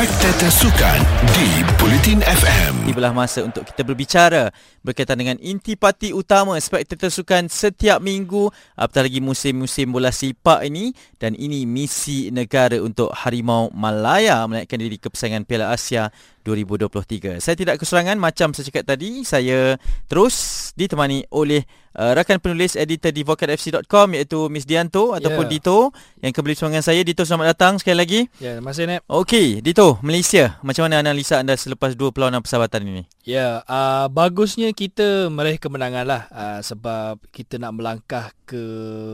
Spectator Sukan di Bulletin FM. Tibalah masa untuk kita berbicara berkaitan dengan intipati utama Spectator Sukan setiap minggu apatah lagi musim-musim bola sepak ini dan ini misi negara untuk Harimau Malaya menaikkan diri ke persaingan Piala Asia 2023. Saya tidak kesurangan macam saya cakap tadi, saya terus ditemani oleh uh, rakan penulis editor di vocatfc.com iaitu Miss Dianto ataupun yeah. Dito yang kembali dengan saya. Dito selamat datang sekali lagi. Ya, yeah, terima kasih Nep. Okey, Dito, Malaysia. Macam mana analisa anda selepas dua perlawanan persahabatan ini? Ya, yeah, uh, bagusnya kita meraih kemenangan lah uh, sebab kita nak melangkah ke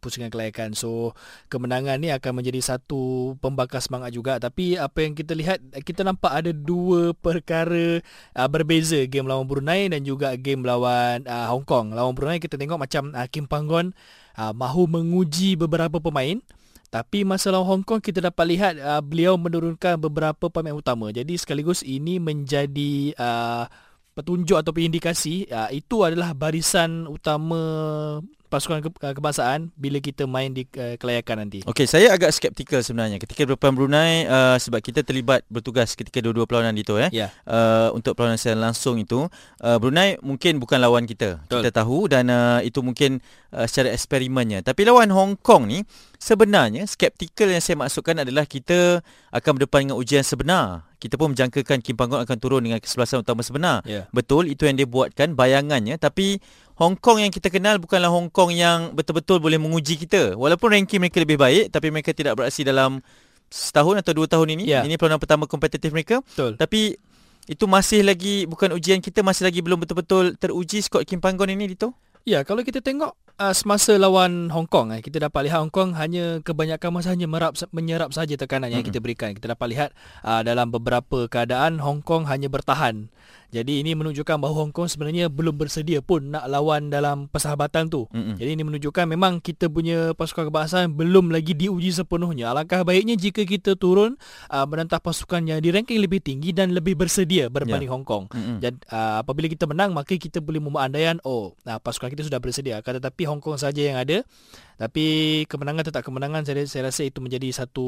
pusingan kelayakan. So, kemenangan ni akan menjadi satu pembakar semangat juga. Tapi apa yang kita lihat, kita nampak ada dua perkara uh, berbeza game lawan Brunei dan juga game lawan uh, Hong Kong. Lawan Brunei kita tengok macam uh, Kim Panggon uh, mahu menguji beberapa pemain. Tapi masa lawan Hong Kong kita dapat lihat uh, beliau menurunkan beberapa pemain utama. Jadi sekaligus ini menjadi uh, petunjuk ataupun indikasi uh, itu adalah barisan utama pasukan ke- uh, kebangsaan bila kita main di uh, kelayakan nanti. Okey, saya agak skeptikal sebenarnya ketika berdepan Brunei uh, sebab kita terlibat bertugas ketika dua-dua perlawanan itu eh. Yeah. Uh, untuk perlawanan secara langsung itu, uh, Brunei mungkin bukan lawan kita. Betul. Kita tahu dan uh, itu mungkin uh, secara eksperimennya. Tapi lawan Hong Kong ni sebenarnya skeptikal yang saya maksudkan adalah kita akan berdepan dengan ujian sebenar. Kita pun menjangkakan Kim Panggon akan turun dengan kesebelasan utama sebenar. Yeah. Betul, itu yang dia buatkan bayangannya. Tapi Hong Kong yang kita kenal bukanlah Hong Kong yang betul-betul boleh menguji kita. Walaupun ranking mereka lebih baik tapi mereka tidak beraksi dalam setahun atau dua tahun ini. Ya. Ini perlawanan pertama kompetitif mereka. Betul. Tapi itu masih lagi bukan ujian kita masih lagi belum betul-betul teruji skot Kim Panggon ini Dito. Ya, kalau kita tengok uh, semasa lawan Hong Kong eh, kita dapat lihat Hong Kong hanya kebanyakan masa hanya merap menyerap saja tekanan yang mm-hmm. kita berikan. Kita dapat lihat uh, dalam beberapa keadaan Hong Kong hanya bertahan jadi ini menunjukkan bahawa Hong Kong sebenarnya belum bersedia pun nak lawan dalam persahabatan tu. Mm-hmm. Jadi ini menunjukkan memang kita punya pasukan kebangsaan belum lagi diuji sepenuhnya. Alangkah baiknya jika kita turun uh, menentang pasukan yang di ranking lebih tinggi dan lebih bersedia berbanding yeah. Hong Kong. Mm-hmm. Dan uh, apabila kita menang maka kita boleh membuat andaian oh uh, pasukan kita sudah bersedia. Akan tetapi Hong Kong saja yang ada. Tapi kemenangan tetap kemenangan saya, saya rasa itu menjadi satu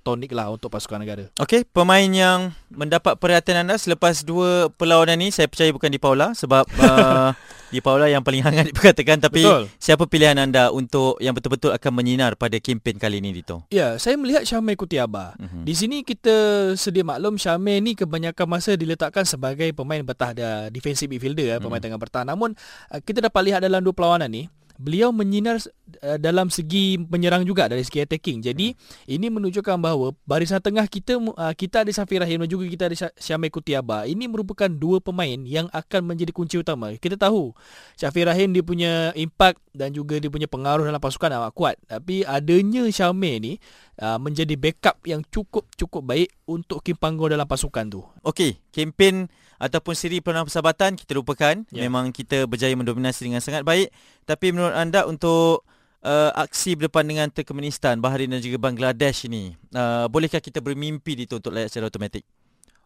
tonik lah untuk pasukan negara. Okey, pemain yang mendapat perhatian anda selepas dua perlawanan ini saya percaya bukan di Paula sebab uh, di Paula yang paling hangat diperkatakan tapi Betul. siapa pilihan anda untuk yang betul-betul akan menyinar pada kempen kali ini Dito? Ya, saya melihat Syamil Kutiaba. Uh-huh. Di sini kita sedia maklum Syamil ni kebanyakan masa diletakkan sebagai pemain bertahan defensive midfielder uh-huh. pemain tengah bertahan. Namun uh, kita dapat lihat dalam dua perlawanan ni beliau menyinar uh, dalam segi menyerang juga dari segi attacking. Jadi ini menunjukkan bahawa barisan tengah kita uh, kita ada Safir Rahim dan juga kita ada Syamil Kutiaba. Ini merupakan dua pemain yang akan menjadi kunci utama. Kita tahu Safir Rahim dia punya impact dan juga dia punya pengaruh dalam pasukan amat kuat. Tapi adanya Syamil ni uh, menjadi backup yang cukup cukup baik untuk Kim Panggo dalam pasukan tu. Okey, kempen ataupun siri perlawanan persahabatan kita lupakan. Yeah. Memang kita berjaya mendominasi dengan sangat baik. Tapi menurut anda untuk uh, aksi berdepan dengan Turkmenistan, Bahrain dan juga Bangladesh ini, uh, bolehkah kita bermimpi itu untuk layak secara automatik?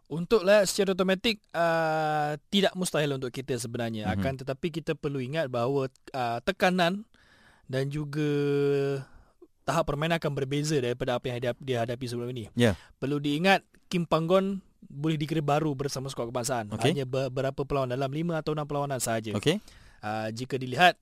Untuk layak secara automatik uh, tidak mustahil untuk kita sebenarnya. Mm-hmm. Akan tetapi kita perlu ingat bahawa uh, tekanan dan juga tahap permainan akan berbeza daripada apa yang dia hadapi sebelum ini. Yeah. Perlu diingat Kim Panggon boleh dikira baru bersama skuad kebangsaan. Okay. Hanya beberapa perlawanan dalam 5 atau 6 perlawanan sahaja. Okay. Uh, jika dilihat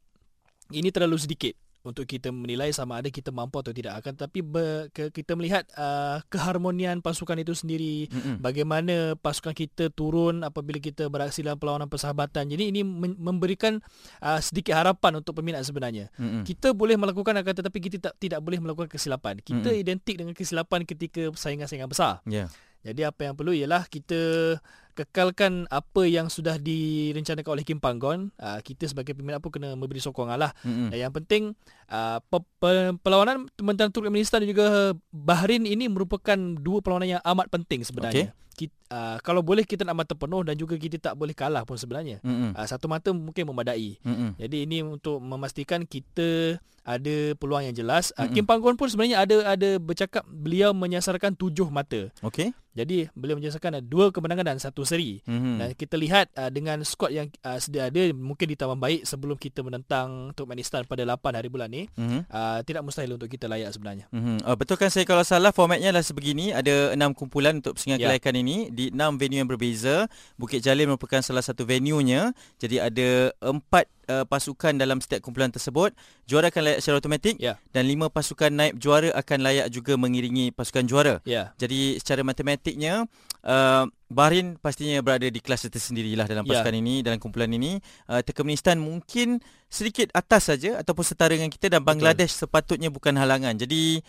ini terlalu sedikit untuk kita menilai sama ada kita mampu atau tidak akan tapi ber, ke, kita melihat uh, keharmonian pasukan itu sendiri mm-hmm. bagaimana pasukan kita turun apabila kita beraksi dalam perlawanan persahabatan jadi ini memberikan uh, sedikit harapan untuk peminat sebenarnya mm-hmm. kita boleh melakukan akan tetapi kita tak, tidak boleh melakukan kesilapan kita mm-hmm. identik dengan kesilapan ketika saingan-saingan besar yeah. Jadi apa yang perlu ialah kita kekalkan apa yang sudah direncanakan oleh Kim Panggon. Uh, kita sebagai peminat pun kena memberi sokongan lah. Mm-hmm. Dan yang penting uh, pe- pe- perlawanan tentang Turkmenistan dan juga Bahrain ini merupakan dua perlawanan yang amat penting sebenarnya. Okay kita, uh, kalau boleh kita nak mata penuh dan juga kita tak boleh kalah pun sebenarnya. Mm-hmm. Uh, satu mata mungkin memadai. Mm-hmm. Jadi ini untuk memastikan kita ada peluang yang jelas. Uh, mm-hmm. Kim Panggon pun sebenarnya ada ada bercakap beliau menyasarkan tujuh mata. Okey. Jadi beliau menyasarkan dua kemenangan dan satu seri. Mhm. Dan kita lihat uh, dengan skuad yang uh, sedia ada mungkin ditambah baik sebelum kita menentang Turkmenistan pada 8 hari bulan ni. Mhm. Uh, tidak mustahil untuk kita layak sebenarnya. Mm-hmm. Uh, betulkan saya kalau salah formatnya adalah sebegini ada enam kumpulan untuk persingan Ya. kelayakan ini di enam venue yang berbeza Bukit Jalil merupakan salah satu venue-nya jadi ada empat uh, pasukan dalam setiap kumpulan tersebut juara akan layak secara automatik Ya. dan lima pasukan naib juara akan layak juga mengiringi pasukan juara Ya. jadi secara matematiknya uh, Bahrain pastinya berada di kelas tersendirilah dalam Ya. pasukan ini dalam kumpulan ini uh, Turkmenistan mungkin sedikit atas saja ataupun setara dengan kita dan Bangladesh sepatutnya bukan halangan jadi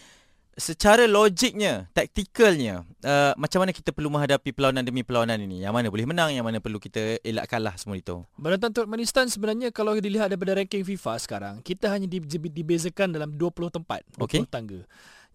secara logiknya, taktikalnya, uh, macam mana kita perlu menghadapi perlawanan demi perlawanan ini? Yang mana boleh menang, yang mana perlu kita elak kalah semua itu? Menentang Turkmenistan sebenarnya kalau dilihat daripada ranking FIFA sekarang, kita hanya di, di- dibezakan dalam 20 tempat, 20 Okey. tangga.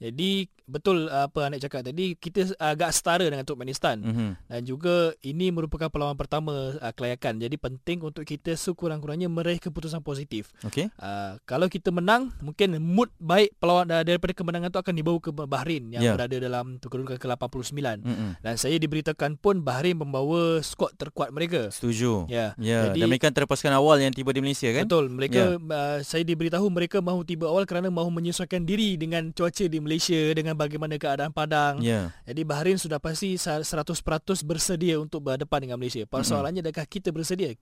Jadi betul uh, apa Anik cakap tadi, kita agak setara dengan Turkmenistan. Mm-hmm. Dan juga ini merupakan perlawanan pertama uh, kelayakan. Jadi penting untuk kita sekurang-kurangnya meraih keputusan positif. Okey. Uh, kalau kita menang, mungkin mood baik perlawanan uh, daripada kemenangan itu akan dibawa ke Bahrain yang Ya. berada dalam kedudukan ke-89. Mm-mm. Dan saya diberitakan pun Bahrain membawa skuad terkuat mereka. Setuju. Ya. Ya, Jadi- dan mereka antara pasukan awal yang tiba di Malaysia kan? Betul. Mereka uh, saya diberitahu mereka mahu tiba awal kerana mahu menyesuaikan diri dengan cuaca di Malaysia dengan bagaimana keadaan padang. Ya. Jadi Bahrain sudah pasti sa- 100% bersedia untuk berhadapan dengan Malaysia. Persoalannya adakah kita bersedia?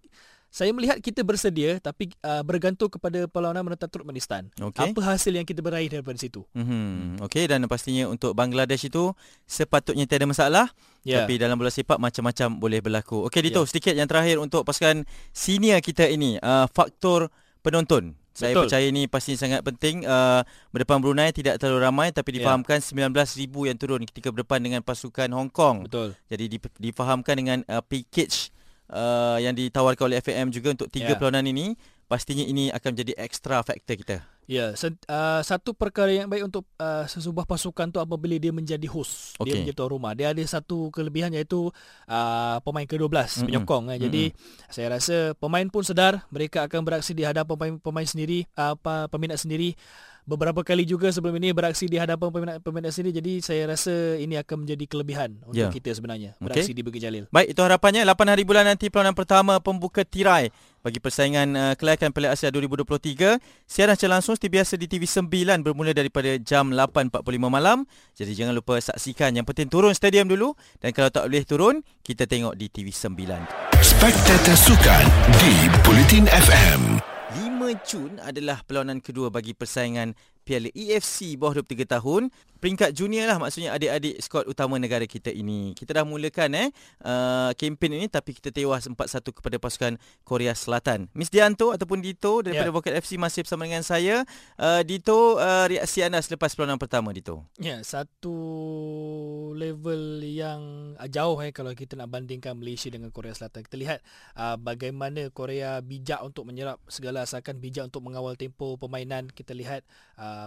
Saya melihat kita bersedia tapi uh, bergantung kepada perlawanan menentang Turkmenistan. Okey. Apa hasil yang kita beraih daripada situ? Mm-hmm. Okey dan pastinya untuk Bangladesh itu sepatutnya tiada masalah Ya. tapi dalam bola sepak macam-macam boleh berlaku. Okey Dito, Ya. sedikit yang terakhir untuk pasukan senior kita ini, uh, faktor penonton. Saya Betul. percaya ini pasti sangat penting uh, berdepan Brunei tidak terlalu ramai tapi Ya. difahamkan 19,000 yang turun ketika berdepan dengan pasukan Hong Kong. Betul. Jadi difahamkan dengan uh, package uh, yang ditawarkan oleh FAM juga untuk tiga Ya. perlawanan ini, pastinya ini akan menjadi extra factor kita. Ya, sen- uh, satu perkara yang baik untuk uh, sesebuah pasukan tu apabila dia menjadi host, dia Okey. menjadi tuan rumah. Dia ada satu kelebihan iaitu uh, pemain ke-12 Mm-mm. penyokong kan. Jadi saya rasa pemain pun sedar mereka akan beraksi di hadapan pemain-pemain sendiri, uh, apa peminat sendiri. Beberapa kali juga sebelum ini beraksi di hadapan peminat-peminat sendiri. Jadi saya rasa ini akan menjadi kelebihan untuk Ya. kita sebenarnya beraksi di Bukit Jalil. Baik, itu harapannya 8 hari bulan nanti perlawanan pertama pembuka tirai bagi persaingan uh, kelayakan Piala Asia 2023. Siaran secara langsung seperti biasa di TV9 bermula daripada jam 8.45 malam. Jadi jangan lupa saksikan. Yang penting turun stadium dulu dan kalau tak boleh turun, kita tengok di TV9. Spectator Sukan di Bulletin FM. 5 Jun adalah perlawanan kedua bagi persaingan Piala EFC bawah 23 tahun. Peringkat junior lah maksudnya adik-adik skuad utama negara kita ini. Kita dah mulakan eh uh, kempen ini tapi kita tewas 4-1 kepada pasukan Korea Selatan. Miss Dianto ataupun Dito daripada Ya. Vokat FC masih bersama dengan saya. Uh, Dito, uh, reaksi anda selepas perlawanan pertama Dito? Ya, satu level yang uh, jauh eh kalau kita nak bandingkan Malaysia dengan Korea Selatan. Kita lihat uh, bagaimana Korea bijak untuk menyerap segala asalkan bijak untuk mengawal tempo permainan. Kita lihat uh,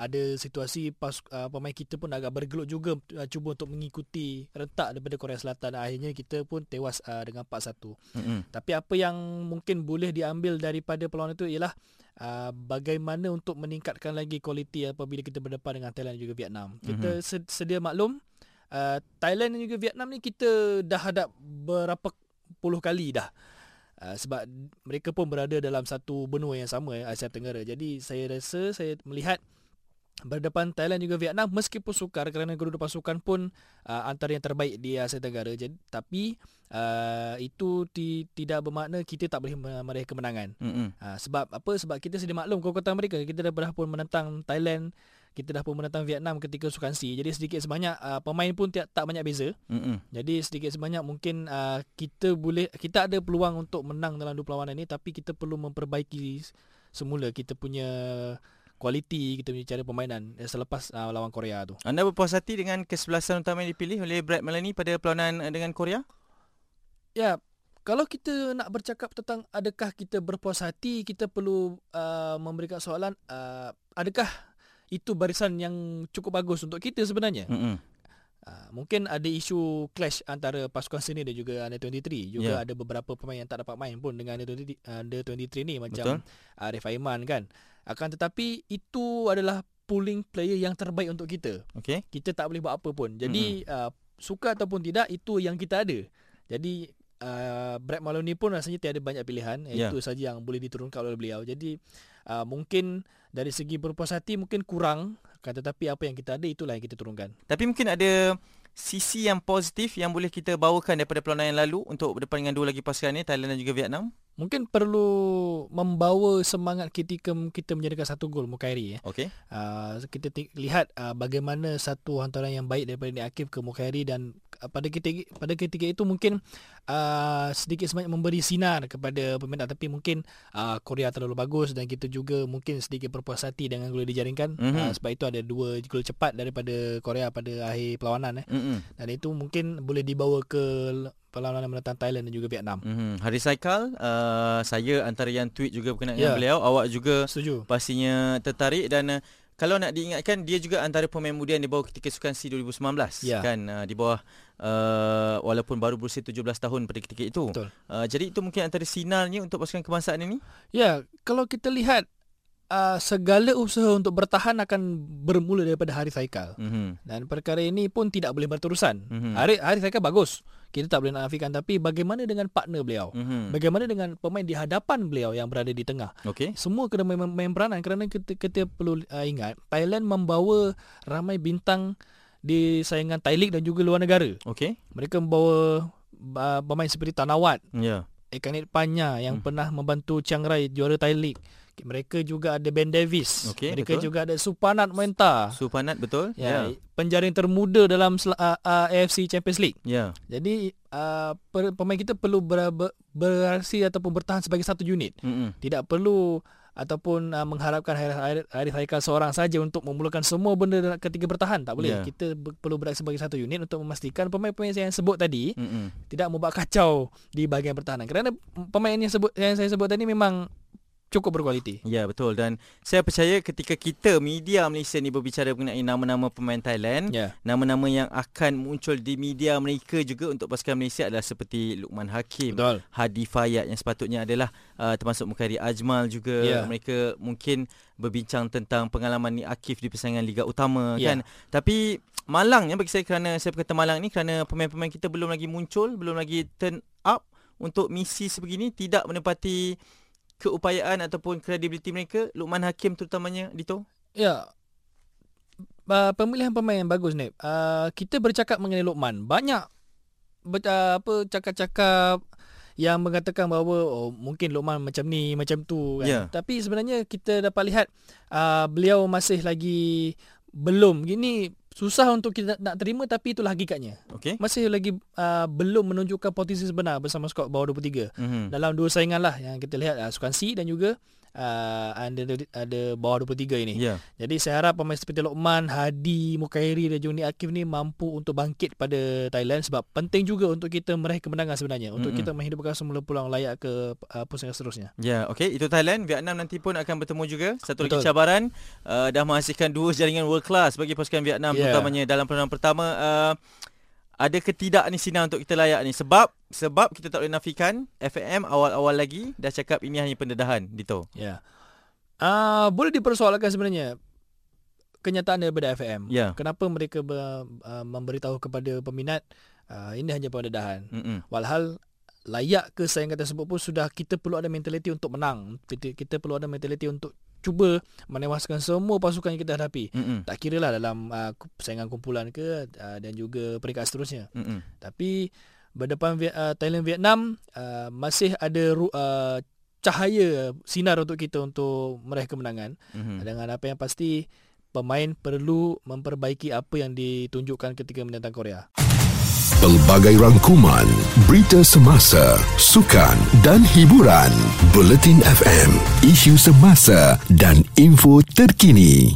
ada situasi pas uh, pemain kita pun agak bergelut juga uh, cuba untuk mengikuti rentak daripada Korea Selatan. Akhirnya kita pun tewas uh, dengan 4-1. Mm-mm. Tapi apa yang mungkin boleh diambil daripada perlawanan itu ialah uh, bagaimana untuk meningkatkan lagi kualiti apabila kita berdepan dengan Thailand dan juga Vietnam. Kita mm-hmm. sedia maklum uh, Thailand dan juga Vietnam ni kita dah hadap berapa puluh kali dah. Uh, sebab mereka pun berada dalam satu benua yang sama eh, Asia Tenggara. Jadi saya rasa saya melihat berdepan Thailand juga Vietnam meskipun sukar kerana kedua pasukan pun uh, antara yang terbaik di Asia Tenggara. Jadi tapi uh, itu ti, tidak bermakna kita tak boleh meraih kemenangan. Mm-mm. Uh, sebab apa? Sebab kita sedia maklum kekuatan mereka. Kita dah pernah pun menentang Thailand, kita dah pun menentang Vietnam ketika Sukan C. Jadi sedikit sebanyak uh, pemain pun tak, tak banyak beza. Mm-mm. Jadi sedikit sebanyak mungkin uh, kita boleh kita ada peluang untuk menang dalam dua perlawanan ini tapi kita perlu memperbaiki semula kita punya kualiti kita punya cara permainan eh, selepas uh, lawan Korea tu. Anda berpuas hati dengan kesebelasan utama yang dipilih oleh Brad Melanie pada perlawanan uh, dengan Korea? Ya, kalau kita nak bercakap tentang adakah kita berpuas hati, kita perlu uh, memberikan soalan uh, adakah itu barisan yang cukup bagus untuk kita sebenarnya? Mm-mm. Uh, mungkin ada isu clash antara pasukan senior dan juga under 23. Juga Ya. ada beberapa pemain yang tak dapat main pun dengan under 23, under 23 ni Betul. macam Arif Aiman kan. Akan tetapi itu adalah pooling player yang terbaik untuk kita. Okey. Kita tak boleh buat apa pun. Jadi uh, suka ataupun tidak itu yang kita ada. Jadi uh, Brett Maloney pun rasanya tiada banyak pilihan. Ya. Itu saja yang boleh diturunkan oleh beliau. Jadi uh, mungkin dari segi berpuas hati mungkin kurang. Tetapi apa yang kita ada itulah yang kita turunkan. Tapi mungkin ada sisi yang positif yang boleh kita bawakan daripada perlawanan yang lalu untuk berdepan dengan dua lagi pasukan ni Thailand dan juga Vietnam. Mungkin perlu membawa semangat ketika kita menjadikan satu gol Mukairi. Eh. Okey. Uh, kita t- lihat uh, bagaimana satu hantaran yang baik daripada Nik Akif ke Mukairi dan pada ketika pada ketika itu mungkin uh, sedikit sebanyak memberi sinar kepada peminat tapi mungkin uh, Korea terlalu bagus dan kita juga mungkin sedikit berpuas hati dengan gol dijaringkan Mhm. uh, sebab itu ada dua gol cepat daripada Korea pada akhir perlawanan eh. Mm-mm. dan itu mungkin boleh dibawa ke perlawanan menentang Thailand dan juga Vietnam. Mm-hmm. Hari Saikal, uh, saya antara yang tweet juga berkenaan Ya. dengan beliau. Awak juga Setuju. pastinya tertarik dan uh, kalau nak diingatkan dia juga antara pemain muda yang dibawa ketika Sukan C 2019 Ya. kan uh, di bawah uh, walaupun baru berusia 17 tahun pada ketika itu. Betul. Uh, jadi itu mungkin antara sinarnya untuk pasukan kebangsaan ini. Ya, kalau kita lihat uh, segala usaha untuk bertahan akan bermula daripada Haris Haikal. Mhm. Dan perkara ini pun tidak boleh berterusan. Mhm. Haris Haris Haikal bagus. Kita tak boleh nak nafikan tapi bagaimana dengan partner beliau? Mhm. Bagaimana dengan pemain di hadapan beliau yang berada di tengah? Okey. Semua kena main, main peranan kerana kita, kita perlu uh, ingat Thailand membawa ramai bintang di saingan Thai League dan juga luar negara. Okey. Mereka membawa uh, pemain seperti Tanawat, Ya. Ekanit Panya yang Hmm. pernah membantu Chiang Rai juara Thai League. Mereka juga ada Ben Davis. Okey, Mereka betul. juga ada Supanat Menta. Supanat betul? Ya, penjaring termuda dalam uh, uh, AFC Champions League. Ya. Jadi uh, per, pemain kita perlu ber, ber, beraksi ataupun bertahan sebagai satu unit. Mhm. Tidak perlu ataupun uh, mengharapkan Haris Haikal seorang saja untuk memulakan semua benda ketika bertahan. Tak boleh. Ya. Kita ber, perlu beraksi sebagai satu unit untuk memastikan pemain-pemain yang sebut tadi Mhm. tidak membuat kacau di bahagian pertahanan. Kerana pemain yang sebut yang saya sebut tadi memang cukup berkualiti. Ya betul dan saya percaya ketika kita media Malaysia ni berbicara mengenai nama-nama pemain Thailand Ya. Nama-nama yang akan muncul di media mereka juga untuk pasukan Malaysia adalah seperti Lukman Hakim, Betul. Hadi Fayad yang sepatutnya adalah uh, termasuk Mukhairi Ajmal juga. Ya. Mereka mungkin berbincang tentang pengalaman ni Akif di persaingan Liga Utama Ya. kan. Tapi malangnya bagi saya kerana saya berkata malang ni kerana pemain-pemain kita belum lagi muncul, belum lagi turn up untuk misi sebegini tidak menepati keupayaan ataupun kredibiliti mereka Lukman Hakim terutamanya Dito. Ya. Uh, pemilihan pemain yang bagus ni. Uh, kita bercakap mengenai Lokman. Banyak ber, uh, apa cakap-cakap yang mengatakan bahawa oh mungkin Lokman macam ni macam tu kan. Ya. Tapi sebenarnya kita dapat lihat uh, beliau masih lagi belum gini susah untuk kita nak terima tapi itulah hakikatnya. Okey. Masih lagi uh, belum menunjukkan posisi sebenar bersama skor bawah 23. Mhm. Dalam dua saingan lah yang kita lihat uh, Sukan C dan juga uh, ada ada bawah 23 ini. Ya. Jadi saya harap pemain seperti Lokman, Hadi, Mukairi dan Joni Akif ni mampu untuk bangkit pada Thailand sebab penting juga untuk kita meraih kemenangan sebenarnya untuk Mm-mm. kita menghidupkan semula peluang layak ke uh, pusingan seterusnya. Ya, okey. Itu Thailand. Vietnam nanti pun akan bertemu juga. Satu lagi cabaran. Uh, dah menghasilkan dua jaringan world class bagi pasukan Vietnam. Ya. Terutamanya dalam perlawanan pertama. Uh, ada ke tidak ni sinar untuk kita layak ni? Sebab sebab kita tak boleh nafikan FAM awal-awal lagi dah cakap ini hanya pendedahan. Dito. Ya. Uh, boleh dipersoalkan sebenarnya kenyataan daripada FM. Ya. Kenapa mereka ber, uh, memberitahu kepada peminat uh, ini hanya pendedahan. Mm-mm. Walhal layak ke saingan tersebut pun sudah kita perlu ada mentaliti untuk menang. Kita, kita perlu ada mentaliti untuk cuba menewaskan semua pasukan yang kita hadapi. Mm-mm. Tak kira lah dalam uh, persaingan kumpulan ke uh, dan juga peringkat seterusnya. Mm-mm. Tapi berdepan Viet, uh, Thailand Vietnam uh, masih ada uh, cahaya sinar untuk kita untuk meraih kemenangan. Mhm. Dengan apa yang pasti pemain perlu memperbaiki apa yang ditunjukkan ketika menentang Korea. Pelbagai rangkuman, berita semasa, sukan dan hiburan. Bulletin FM, isu semasa dan info terkini.